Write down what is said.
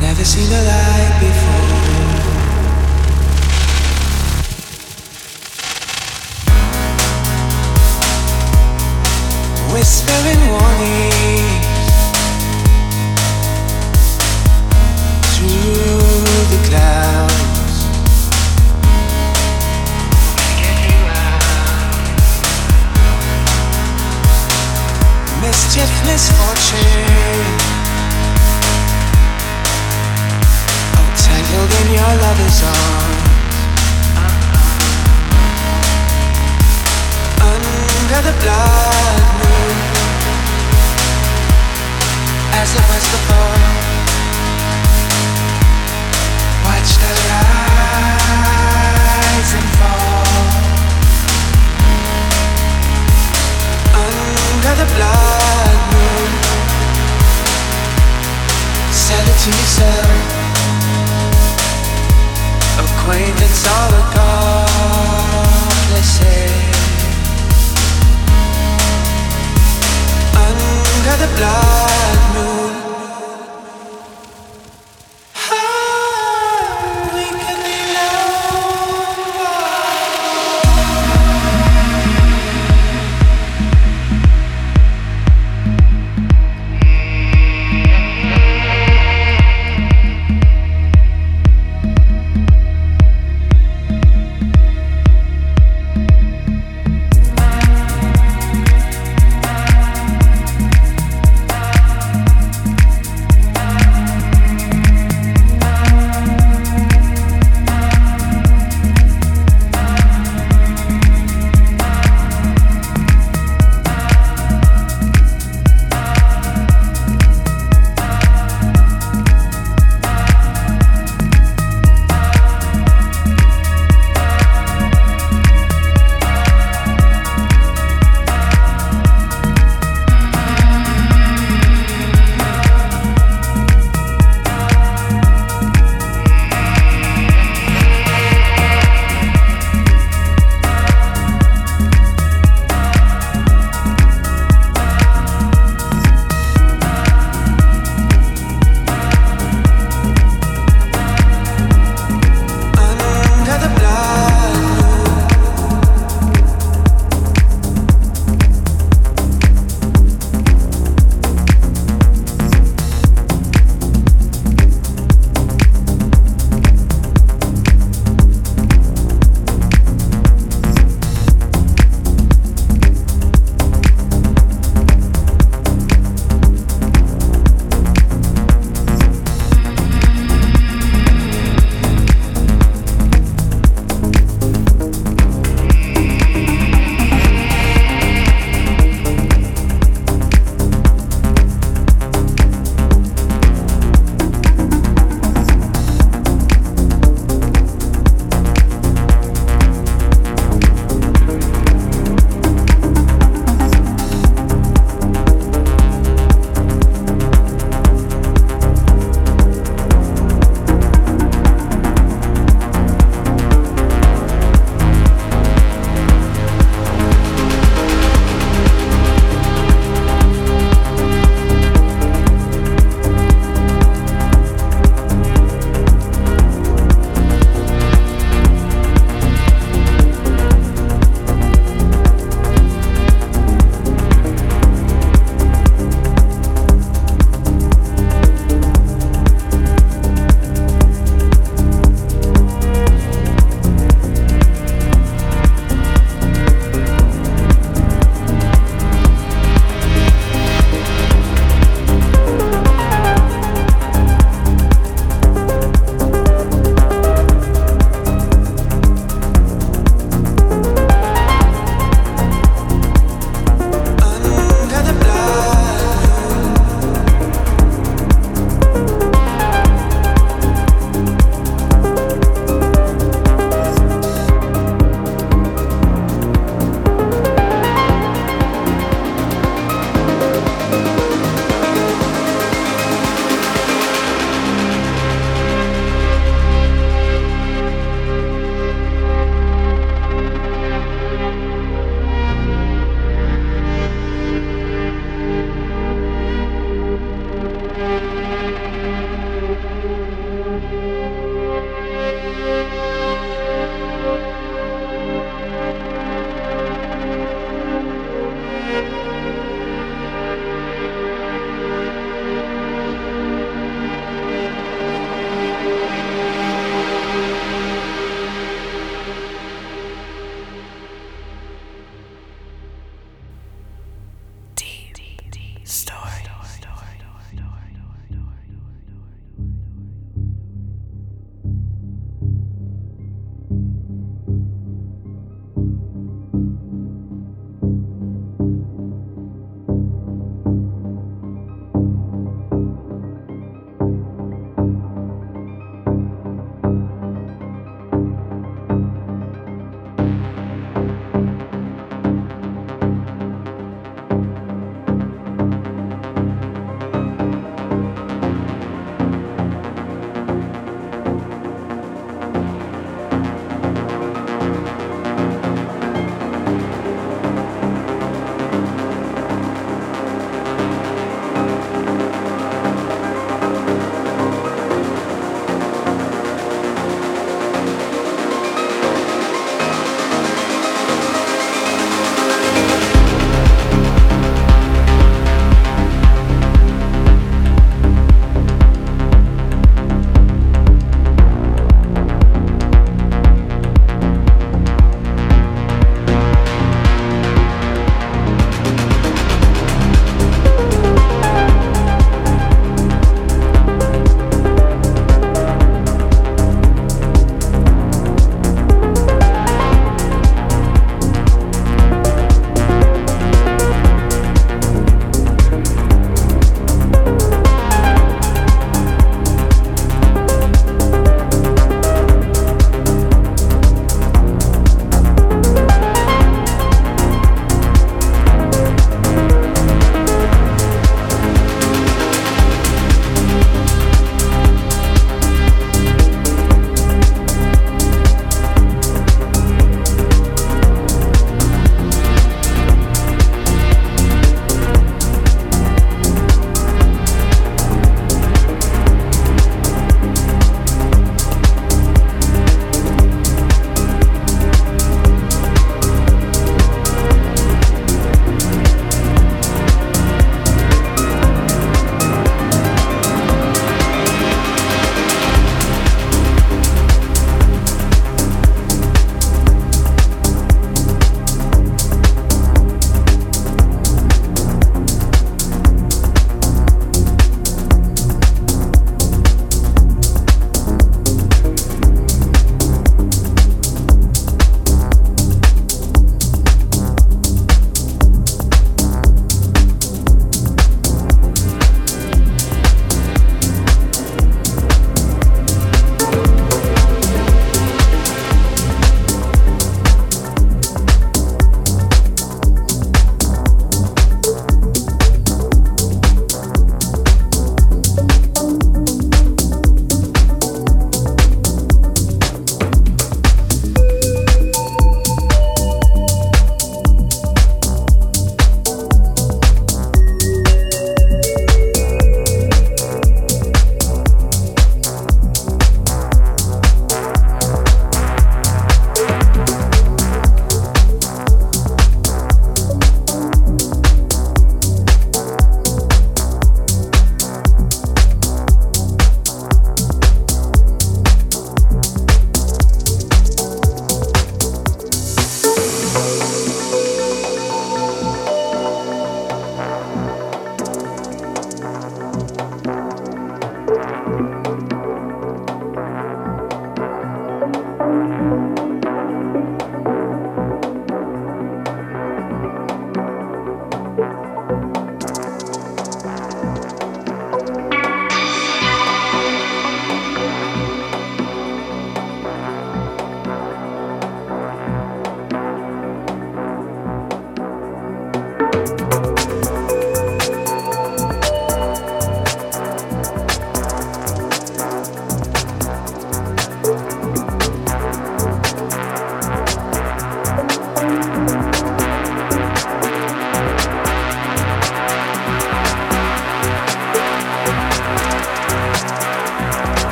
Never seen a lie.